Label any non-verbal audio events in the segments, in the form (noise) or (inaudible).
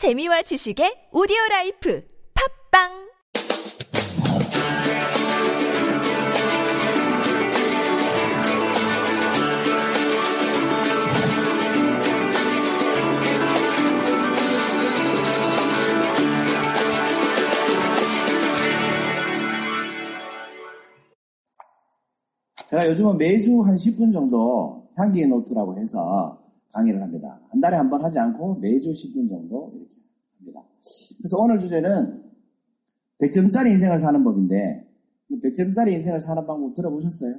재미와 지식의 오디오 라이프 팝빵 제가 요즘은 매주 한 10분 정도 향기 노트라고 해서 강의를 합니다. 한 달에 한 번 하지 않고 매주 10분 정도. 그래서 오늘 주제는 100점짜리 인생을 사는 법인데 100점짜리 인생을 사는 방법 들어보셨어요?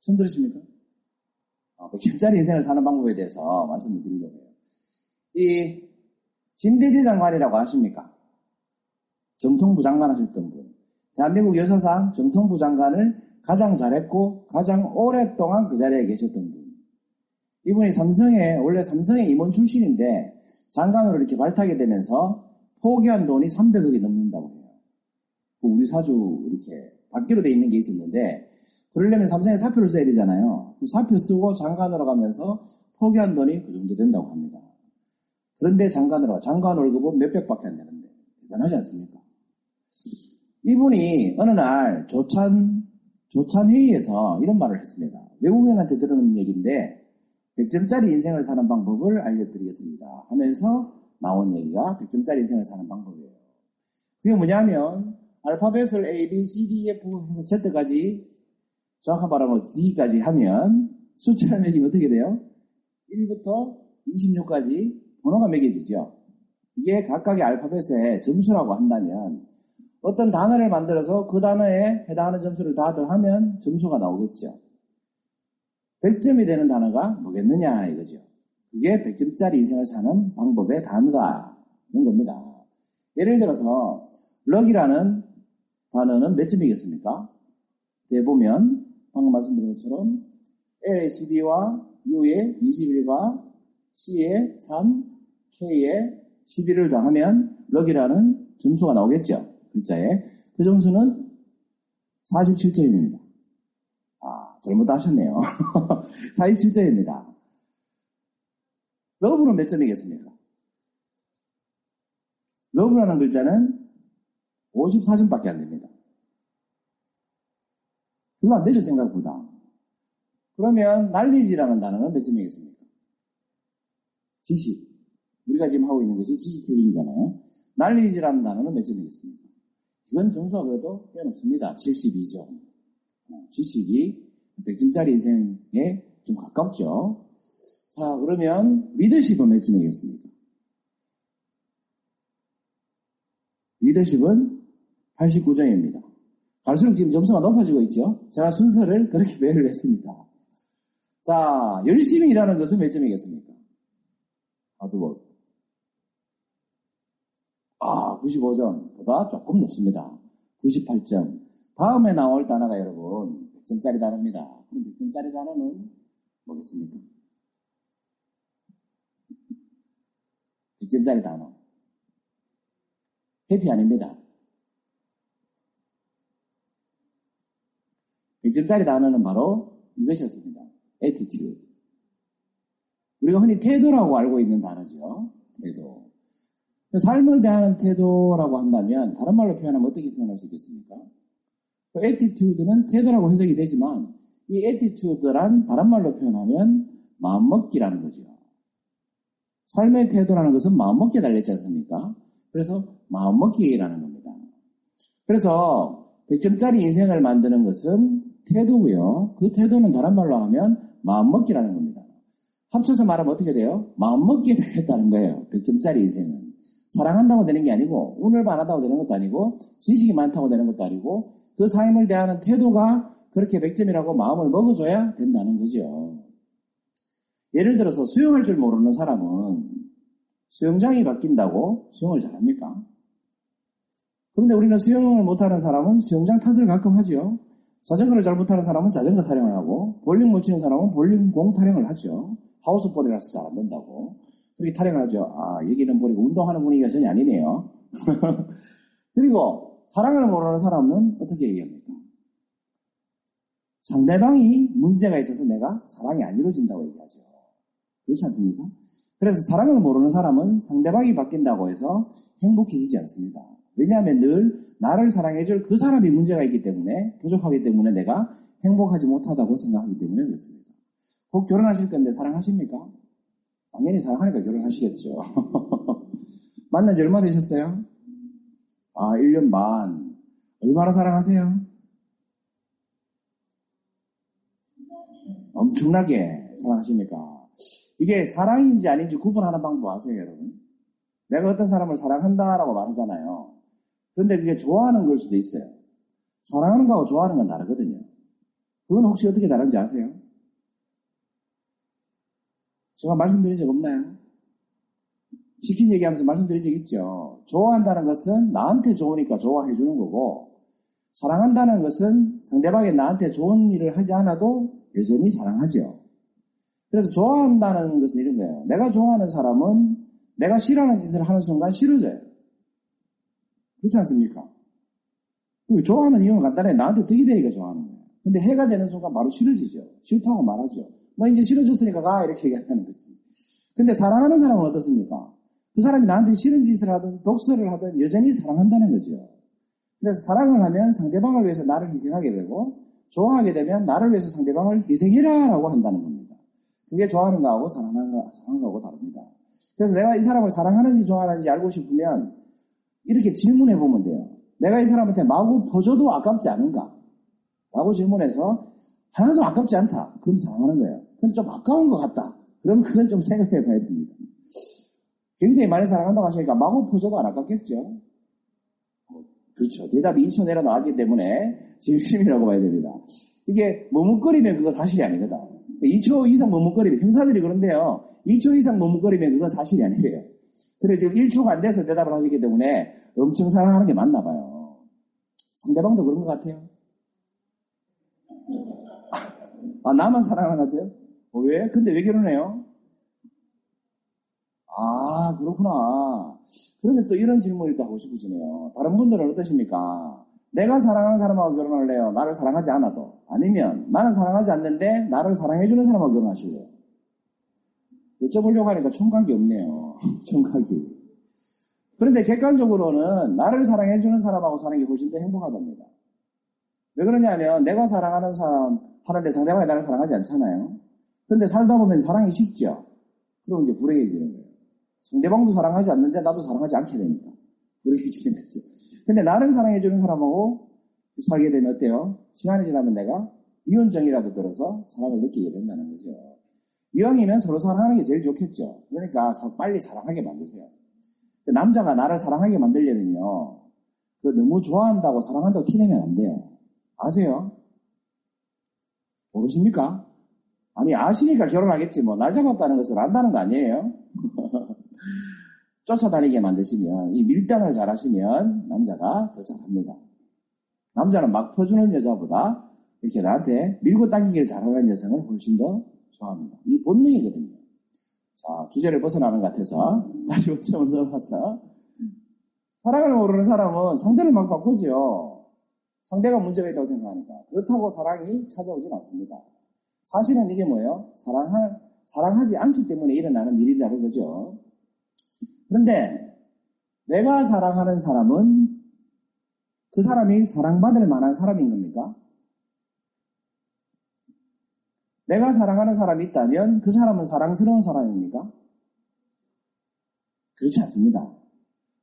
처음 들으십니까? 100점짜리 인생을 사는 방법에 대해서 말씀을 드리려고 해요. 이 김대재 장관이라고 아십니까? 정통부 장관 하셨던 분. 대한민국 역사상 정통부 장관을 가장 잘했고 가장 오랫동안 그 자리에 계셨던 분. 이분이 삼성에 원래 삼성의 임원 출신인데 장관으로 이렇게 발탁이 되면서 포기한 돈이 300억이 넘는다고 해요. 그 우리 사주 이렇게 받기로 돼 있는 게 있었는데 그러려면 삼성에 사표를 써야 되잖아요. 그 사표 쓰고 장관으로 가면서 포기한 돈이 그 정도 된다고 합니다. 그런데 장관으로 장관 월급은 몇백밖에 안 되는데 대단하지 않습니까? 이분이 어느 날 조찬 조찬 회의에서 이런 말을 했습니다. 외국인한테 들은 얘기인데 100점짜리 인생을 사는 방법을 알려드리겠습니다. 하면서 나온 얘기가 100점짜리 인생을 사는 방법이에요. 그게 뭐냐면 알파벳을 A, B, C, D, F 해서 Z까지 정확한 발음으로 Z까지 하면 숫자를 매기면 (laughs) 어떻게 돼요? 1부터 26까지 번호가 매겨지죠. 이게 각각의 알파벳의 점수라고 한다면 어떤 단어를 만들어서 그 단어에 해당하는 점수를 다 더하면 점수가 나오겠죠. 100점이 되는 단어가 뭐겠느냐 이거죠. 그게 100점짜리 인생을 사는 방법의 단어다는 겁니다. 예를 들어서 럭이라는 단어는 몇 점이겠습니까? 대보면 방금 말씀드린 것처럼 L의 12와 U의 21과 C의 3, K의 11을 더하면 럭이라는 점수가 나오겠죠. 글자에. 그 점수는 47점입니다. 아, 잘못 하셨네요. (laughs) 47점입니다. 러브는 몇 점이겠습니까? 러브라는 글자는 54점밖에 안 됩니다. 별로 안 되죠, 생각보다. 그러면 날리지라는 단어는 몇 점이겠습니까? 지식. 우리가 지금 하고 있는 것이 지식 힐링이잖아요. 날리지라는 단어는 몇 점이겠습니까? 이건 점수가 그래도 꽤 높습니다. 72점. 지식이 100점짜리 인생에 좀 가깝죠. 자, 그러면 리더십은 몇 점이겠습니까? 리더십은 89점입니다. 갈수록 지금 점수가 높아지고 있죠. 제가 순서를 그렇게 매를 했습니다. 자, 열심히 일하는 것은 몇 점이겠습니까? 하드워크. 아, 95점보다 조금 높습니다. 98점. 다음에 나올 단어가 여러분 100점짜리 단어입니다. 그럼 100점짜리 단어는 뭐겠습니까? 100점짜리 단어. 해피 아닙니다. 100점짜리 단어는 바로 이것이었습니다. attitude. 우리가 흔히 태도라고 알고 있는 단어죠. 태도. 삶을 대하는 태도라고 한다면 다른 말로 표현하면 어떻게 표현할 수 있겠습니까? 그 attitude는 태도라고 해석이 되지만 이 attitude란 다른 말로 표현하면 마음먹기라는 거죠. 삶의 태도라는 것은 마음먹기에 달렸지 않습니까? 그래서 마음먹기라는 겁니다. 그래서 100점짜리 인생을 만드는 것은 태도고요. 그 태도는 다른 말로 하면 마음먹기라는 겁니다. 합쳐서 말하면 어떻게 돼요? 마음먹기에 달렸다는 거예요. 100점짜리 인생은. 사랑한다고 되는 게 아니고 운을 반한다고 되는 것도 아니고 지식이 많다고 되는 것도 아니고 그 삶을 대하는 태도가 그렇게 100점이라고 마음을 먹어줘야 된다는 거죠. 예를 들어서 수영할 줄 모르는 사람은 수영장이 바뀐다고 수영을 잘합니까? 그런데 우리는 수영을 못하는 사람은 수영장 탓을 가끔 하죠. 자전거를 잘 못하는 사람은 자전거 타령을 하고 볼링 못 치는 사람은 볼링 공 타령을 하죠. 하우스볼이라서 잘 안 된다고. 그렇게 타령을 하죠. 아, 여기는 보니까 운동하는 분위기가 전혀 아니네요. (laughs) 그리고 사랑을 모르는 사람은 어떻게 얘기합니까? 상대방이 문제가 있어서 내가 사랑이 안 이루어진다고 얘기하죠. 그렇지 않습니까? 그래서 사랑을 모르는 사람은 상대방이 바뀐다고 해서 행복해지지 않습니다. 왜냐하면 늘 나를 사랑해줄 그 사람이 문제가 있기 때문에 부족하기 때문에 내가 행복하지 못하다고 생각하기 때문에 그렇습니다. 곧 결혼하실 건데 사랑하십니까? 당연히 사랑하니까 결혼하시겠죠. (laughs) 만난 지 얼마 되셨어요? 아, 1년 반. 얼마나 사랑하세요? 엄청나게 사랑하십니까? 이게 사랑인지 아닌지 구분하는 방법 아세요, 여러분? 내가 어떤 사람을 사랑한다라고 말하잖아요. 그런데 그게 좋아하는 걸 수도 있어요. 사랑하는 거하고 좋아하는 건 다르거든요. 그건 혹시 어떻게 다른지 아세요? 제가 말씀드린 적 없나요? 시킨 얘기하면서 말씀드린 적 있죠. 좋아한다는 것은 나한테 좋으니까 좋아해 주는 거고, 사랑한다는 것은 상대방이 나한테 좋은 일을 하지 않아도 여전히 사랑하죠. 그래서 좋아한다는 것은 이런 거예요. 내가 좋아하는 사람은 내가 싫어하는 짓을 하는 순간 싫어져요. 그렇지 않습니까? 좋아하는 이유는 간단해. 나한테 득이 되니까 좋아하는 거예요. 근데 해가 되는 순간 바로 싫어지죠. 싫다고 말하죠. 뭐 이제 싫어졌으니까 가 이렇게 얘기한다는 거지. 근데 사랑하는 사람은 어떻습니까? 그 사람이 나한테 싫은 짓을 하든 독서를 하든 여전히 사랑한다는 거죠. 그래서 사랑을 하면 상대방을 위해서 나를 희생하게 되고 좋아하게 되면 나를 위해서 상대방을 희생해라라고 한다는 겁니다. 그게 좋아하는 거하고 사랑하는, 거, 사랑하는 거하고 다릅니다. 그래서 내가 이 사람을 사랑하는지 좋아하는지 알고 싶으면 이렇게 질문해 보면 돼요. 내가 이 사람한테 마구 퍼줘도 아깝지 않은가? 라고 질문해서 하나도 아깝지 않다. 그럼 사랑하는 거예요. 근데 좀 아까운 것 같다. 그럼 그건 좀 생각해 봐야 됩니다. 굉장히 많이 사랑한다고 하시니까 마구 퍼줘도 안 아깝겠죠? 그렇죠. 대답이 2초 내려 나왔기 때문에 진심이라고 봐야 됩니다. 이게 머뭇거리면 그거 사실이 아니거든. 2초 이상 머뭇거리면, 형사들이 그런데요. 2초 이상 머뭇거리면 그건 사실이 아니에요. 그래, 지금 1초가 안 돼서 대답을 하셨기 때문에 엄청 사랑하는 게 맞나 봐요. 상대방도 그런 것 같아요. 아, 나만 사랑하는 것 같아요? 어, 왜? 근데 왜 결혼해요? 아, 그렇구나. 그러면 또 이런 질문을 또 하고 싶어지네요. 다른 분들은 어떠십니까? 내가 사랑하는 사람하고 결혼할래요? 나를 사랑하지 않아도. 아니면 나는 사랑하지 않는데 나를 사랑해주는 사람하고 결혼하실래요? 여쭤보려고 하니까 총각이 없네요. (laughs) 총각이. 그런데 객관적으로는 나를 사랑해주는 사람하고 사는 게 훨씬 더 행복하답니다. 왜 그러냐면 내가 사랑하는 사람 하는데 상대방이 나를 사랑하지 않잖아요. 그런데 살다 보면 사랑이 식죠. 그럼 이제 불행해지는 거예요. 상대방도 사랑하지 않는데 나도 사랑하지 않게 되니까 불행해지는 거죠. 근데 나를 사랑해주는 사람하고 살게 되면 어때요? 시간이 지나면 내가 이혼정이라도 들어서 사랑을 느끼게 된다는 거죠. 이왕이면 서로 사랑하는 게 제일 좋겠죠. 그러니까 빨리 사랑하게 만드세요. 남자가 나를 사랑하게 만들려면요. 그 너무 좋아한다고 사랑한다고 티내면 안 돼요. 아세요? 모르십니까? 아니 아시니까 결혼하겠지 뭐 날 잡았다는 것을 안다는 거 아니에요? 쫓아다니게 만드시면 이 밀당을 잘 하시면 남자가 더 잘합니다. 남자는 막 퍼주는 여자보다 이렇게 나한테 밀고 당기기를 잘하는 여성을 훨씬 더 좋아합니다. 이 본능이거든요. 자 주제를 벗어나는 것 같아서 다시 원점을 넘어서 사랑을 모르는 사람은 상대를 막 바꾸죠. 상대가 문제가 있다고 생각하니까 그렇다고 사랑이 찾아오진 않습니다. 사실은 이게 뭐예요? 사랑할 사랑하지 않기 때문에 일어나는 일이라는 거죠. 그런데 내가 사랑하는 사람은 그 사람이 사랑받을 만한 사람인 겁니까? 내가 사랑하는 사람이 있다면 그 사람은 사랑스러운 사람입니까? 그렇지 않습니다.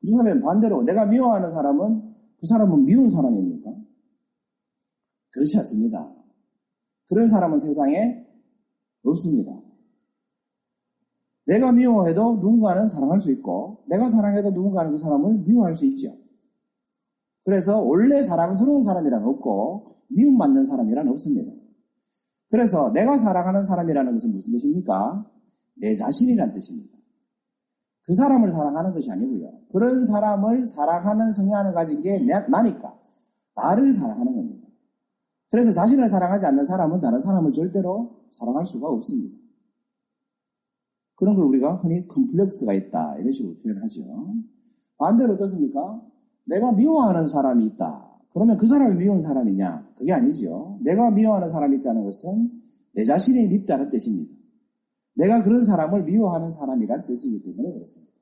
그렇다면 반대로 내가 미워하는 사람은 그 사람은 미운 사람입니까? 그렇지 않습니다. 그런 사람은 세상에 없습니다. 내가 미워해도 누군가는 사랑할 수 있고, 내가 사랑해도 누군가는 그 사람을 미워할 수 있죠. 그래서 원래 사랑스러운 사람이란 없고, 미움받는 사람이란 없습니다. 그래서 내가 사랑하는 사람이라는 것은 무슨 뜻입니까? 내 자신이란 뜻입니다. 그 사람을 사랑하는 것이 아니고요. 그런 사람을 사랑하는 성향을 가진 게 나니까 나를 사랑하는 겁니다. 그래서 자신을 사랑하지 않는 사람은 다른 사람을 절대로 사랑할 수가 없습니다. 그런 걸 우리가 흔히 컴플렉스가 있다. 이런 식으로 표현하죠. 반대로 어떻습니까? 내가 미워하는 사람이 있다. 그러면 그 사람이 미운 사람이냐? 그게 아니죠. 내가 미워하는 사람이 있다는 것은 내 자신이 밉다는 뜻입니다. 내가 그런 사람을 미워하는 사람이란 뜻이기 때문에 그렇습니다.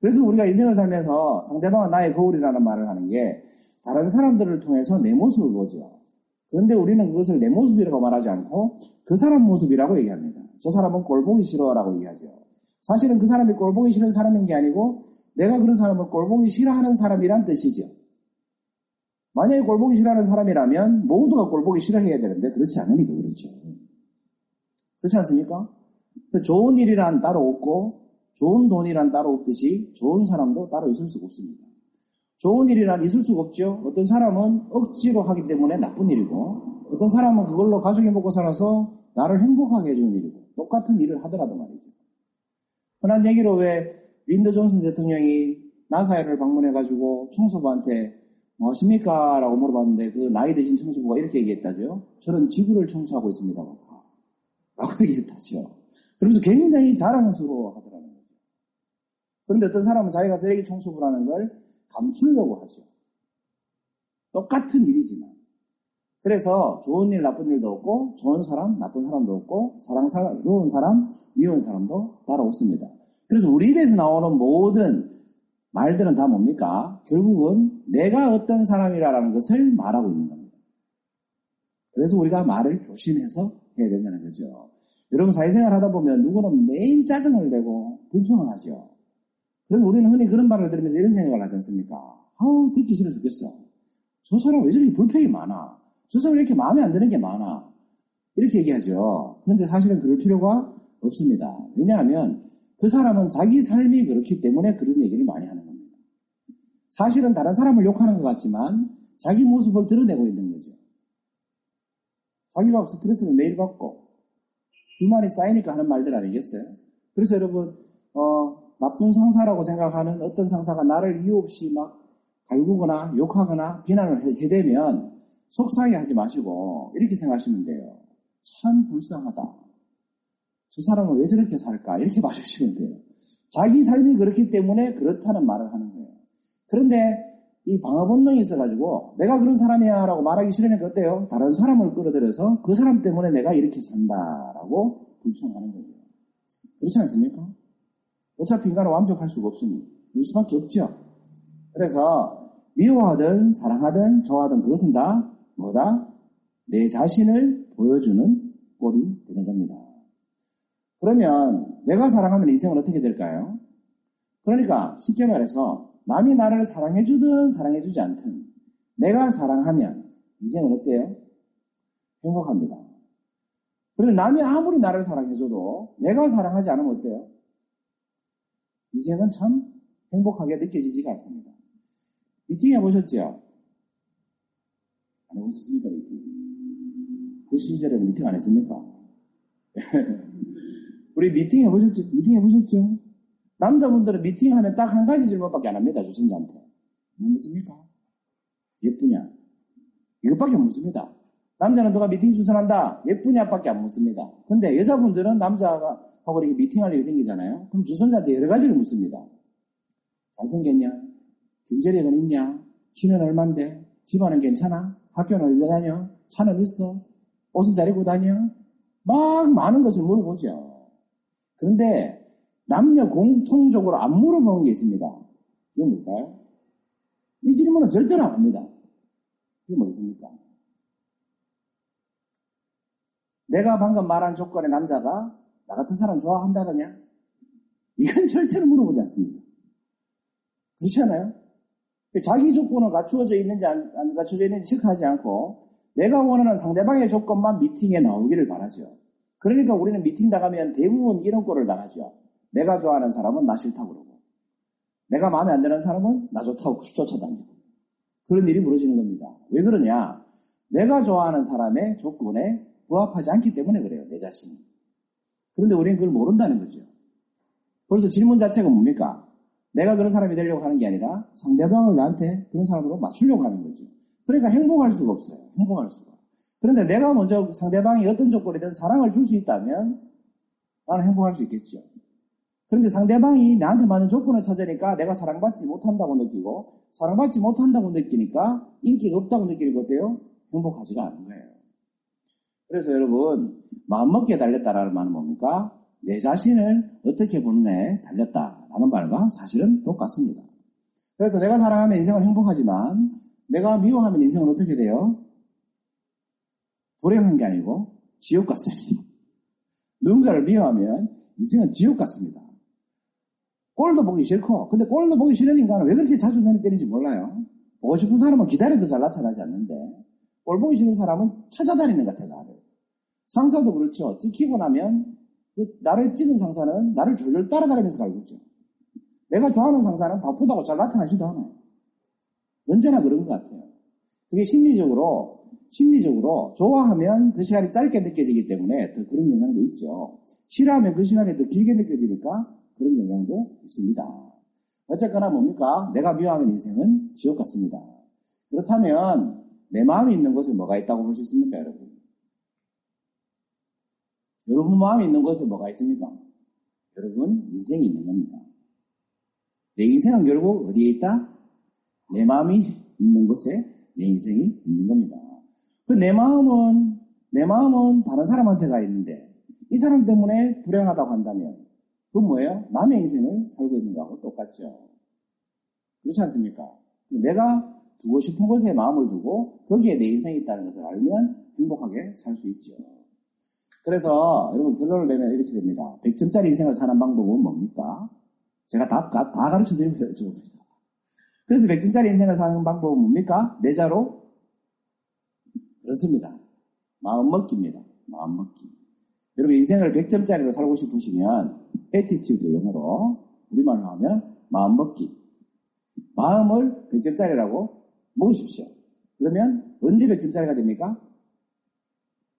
그래서 우리가 인생을 살면서 상대방은 나의 거울이라는 말을 하는 게 다른 사람들을 통해서 내 모습을 보죠. 그런데 우리는 그것을 내 모습이라고 말하지 않고 그 사람 모습이라고 얘기합니다. 저 사람은 꼴 보기 싫어라고 얘기하죠. 사실은 그 사람이 꼴 보기 싫은 사람인 게 아니고 내가 그런 사람을 꼴 보기 싫어하는 사람이란 뜻이죠. 만약에 꼴 보기 싫어하는 사람이라면 모두가 꼴 보기 싫어해야 되는데 그렇지 않으니까 그렇죠. 그렇지 않습니까? 좋은 일이란 따로 없고 좋은 돈이란 따로 없듯이 좋은 사람도 따로 있을 수가 없습니다. 좋은 일이란 있을 수가 없죠. 어떤 사람은 억지로 하기 때문에 나쁜 일이고 어떤 사람은 그걸로 가족이 먹고 살아서 나를 행복하게 해주는 일이고 똑같은 일을 하더라도 말이죠. 흔한 얘기로 왜 린드 존슨 대통령이 나사를 방문해가지고 청소부한테 뭐 하십니까? 라고 물어봤는데 그 나이 드신 청소부가 이렇게 얘기했다죠. 저는 지구를 청소하고 있습니다. 라고 (laughs) 얘기했다죠. 그러면서 굉장히 자랑스러워 하더라는 거죠. 그런데 어떤 사람은 자기가 쓰레기 청소부라는 걸 감추려고 하죠. 똑같은 일이지만. 그래서 좋은 일, 나쁜 일도 없고, 좋은 사람, 나쁜 사람도 없고, 사랑스러운 사람, 미운 사람도 따로 없습니다. 그래서 우리 입에서 나오는 모든 말들은 다 뭡니까? 결국은 내가 어떤 사람이라는 것을 말하고 있는 겁니다. 그래서 우리가 말을 조심해서 해야 된다는 거죠. 여러분 사회생활 하다 보면 누구는 매일 짜증을 내고 불평을 하죠. 그럼 우리는 흔히 그런 말을 들으면서 이런 생각을 하지 않습니까? 아우 듣기 싫어 죽겠어. 저 사람 왜 저렇게 불평이 많아? 저 사람 왜 이렇게 마음에 안 드는 게 많아? 이렇게 얘기하죠. 그런데 사실은 그럴 필요가 없습니다. 왜냐하면 그 사람은 자기 삶이 그렇기 때문에 그런 얘기를 많이 하는 겁니다. 사실은 다른 사람을 욕하는 것 같지만 자기 모습을 드러내고 있는 거죠. 자기가 스트레스를 매일 받고 불만이 쌓이니까 하는 말들 아니겠어요? 그래서 여러분 어, 나쁜 상사라고 생각하는 어떤 상사가 나를 이유 없이 막 갈구거나 욕하거나 비난을 해대면 속상해 하지 마시고 이렇게 생각하시면 돼요. 참 불쌍하다. 저 사람은 왜 저렇게 살까? 이렇게 (laughs) 봐주시면 돼요. 자기 삶이 그렇기 때문에 그렇다는 말을 하는 거예요. 그런데 이 방어 본능이 있어가지고 내가 그런 사람이야 라고 말하기 싫으니까 어때요? 다른 사람을 끌어들여서 그 사람 때문에 내가 이렇게 산다라고 불평하는 거죠. 그렇지 않습니까? 어차피 인간은 완벽할 수가 없으니 그럴 수밖에 없죠. 그래서 미워하든 사랑하든 좋아하든 그것은 다 뭐다? 내 자신을 보여주는 꼴이 되는 겁니다. 그러면 내가 사랑하면 인생은 어떻게 될까요? 그러니까 쉽게 말해서 남이 나를 사랑해주든 사랑해주지 않든 내가 사랑하면 인생은 어때요? 행복합니다. 그런데 남이 아무리 나를 사랑해줘도 내가 사랑하지 않으면 어때요? 인생은 참 행복하게 느껴지지가 않습니다. 미팅 해보셨죠? 안 해보셨습니까, 미팅? 그 시절에 미팅 안 했습니까? (laughs) 우리 미팅 해보셨죠? 미팅 해보셨죠? 남자분들은 미팅하면 딱한 가지 질문밖에 안 합니다, 주선자한테. 뭐 묻습니까? 예쁘냐? 이것밖에 못 묻습니다. 남자는 누가 미팅 주선한다? 예쁘냐 밖에 안 묻습니다. 근데 여자분들은 남자가 하고 이렇게 미팅할 일이 생기잖아요. 그럼 주선자한테 여러 가지를 묻습니다. 잘생겼냐? 경제력은 있냐? 키는 얼만데? 집안은 괜찮아? 학교는 어디 다녀? 차는 있어? 옷은 잘 입고 다녀? 막 많은 것을 물어보죠. 그런데 남녀 공통적으로 안 물어보는 게 있습니다. 그게 뭘까요? 이 질문은 절대로 안 합니다. 그게 뭐겠습니까? 내가 방금 말한 조건의 남자가 나 같은 사람 좋아한다더냐? 이건 (laughs) 절대로 물어보지 않습니다. 그렇지 않아요? 자기 조건은 갖추어져 있는지 안, 안 갖추어져 있는지 체크하지 않고 내가 원하는 상대방의 조건만 미팅에 나오기를 바라죠. 그러니까 우리는 미팅 나가면 대부분 이런 꼴을 당하죠. 내가 좋아하는 사람은 나 싫다고 그러고 내가 마음에 안 드는 사람은 나 좋다고 쫓아다니고 그런 일이 벌어지는 겁니다. 왜 그러냐? 내가 좋아하는 사람의 조건에 부합하지 않기 때문에 그래요. 내 자신이. 그런데 우리는 그걸 모른다는 거죠. 벌써 질문 자체가 뭡니까? 내가 그런 사람이 되려고 하는 게 아니라 상대방을 나한테 그런 사람으로 맞추려고 하는 거죠. 그러니까 행복할 수가 없어요. 행복할 수가. 그런데 내가 먼저 상대방이 어떤 조건이든 사랑을 줄 수 있다면 나는 행복할 수 있겠죠. 그런데 상대방이 나한테 맞는 조건을 찾으니까 내가 사랑받지 못한다고 느끼고 사랑받지 못한다고 느끼니까 인기가 없다고 느끼는 것 어때요? 행복하지가 않은 거예요. 그래서 여러분 마음먹기에 달렸다라는 말은 뭡니까? 내 자신을 어떻게 보느냐에 달렸다 라는 말과 사실은 똑같습니다. 그래서 내가 사랑하면 인생은 행복하지만 내가 미워하면 인생은 어떻게 돼요? 불행한 게 아니고 지옥 같습니다. (laughs) 누군가를 미워하면 인생은 지옥 같습니다. 꼴도 보기 싫고, 근데 꼴도 보기 싫은 인간은 왜 그렇게 자주 눈에 띄는지 몰라요. 보고 싶은 사람은 기다려도 잘 나타나지 않는데, 꼴 보기 싫은 사람은 찾아다니는 것 같아요, 나를. 상사도 그렇죠. 찍히고 나면, 그 나를 찍은 상사는 나를 졸졸 따라다니면서 갈고 있죠. 내가 좋아하는 상사는 바쁘다고 잘 나타나지도 않아요. 언제나 그런 것 같아요. 그게 심리적으로, 심리적으로 좋아하면 그 시간이 짧게 느껴지기 때문에 더 그런 영향도 있죠. 싫어하면 그 시간이 더 길게 느껴지니까 그런 영향도 있습니다. 어쨌거나 뭡니까? 내가 미워하면 인생은 지옥 같습니다. 그렇다면 내 마음이 있는 곳에 뭐가 있다고 볼 수 있습니까, 여러분? 여러분 마음이 있는 곳에 뭐가 있습니까? 여러분 인생이 있는 겁니다. 내 인생은 결국 어디에 있다? 내 마음이 있는 곳에 내 인생이 있는 겁니다. 그 내 마음은 내 마음은 다른 사람한테 가 있는데 이 사람 때문에 불행하다고 한다면 그건 뭐예요? 남의 인생을 살고 있는 거하고 똑같죠. 그렇지 않습니까? 내가 두고 싶은 곳에 마음을 두고 거기에 내 인생이 있다는 것을 알면 행복하게 살 수 있죠. 그래서 여러분 결론을 내면 이렇게 됩니다. 100점짜리 인생을 사는 방법은 뭡니까? 제가 다, 다 가르쳐 드리고 여쭤봅니다. 그래서 100점짜리 인생을 사는 방법은 뭡니까? 내 자로? 그렇습니다. 마음 먹기입니다. 마음 먹기. 여러분 인생을 100점짜리로 살고 싶으시면 attitude 영어로 우리말로 하면 마음 먹기. 마음을 100점짜리라고 먹으십시오. 그러면 언제 100점짜리가 됩니까?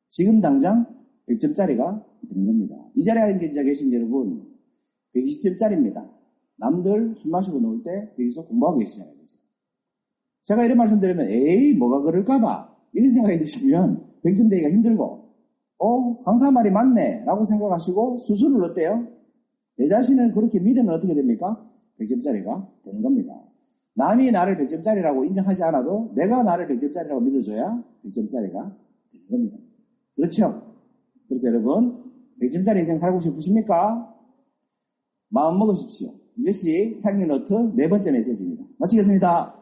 지금 당장 100점짜리가 되는 겁니다. 이 자리에 계신 여러분 120점짜리입니다. 남들 술 마시고 놀 때 여기서 공부하고 계시잖아요. 제가 이런 말씀 드리면 에이 뭐가 그럴까봐 이런 생각이 드시면 100점 되기가 힘들고 어 강사 말이 맞네 라고 생각하시고 수술을 어때요? 내 자신을 그렇게 믿으면 어떻게 됩니까? 100점짜리가 되는 겁니다. 남이 나를 100점짜리라고 인정하지 않아도 내가 나를 100점짜리라고 믿어줘야 100점짜리가 되는 겁니다. 그렇죠? 그래서 여러분 100점짜리 인생 살고 싶으십니까? 마음 먹으십시오. 이것이 향유노트 네 번째 메시지입니다. 마치겠습니다.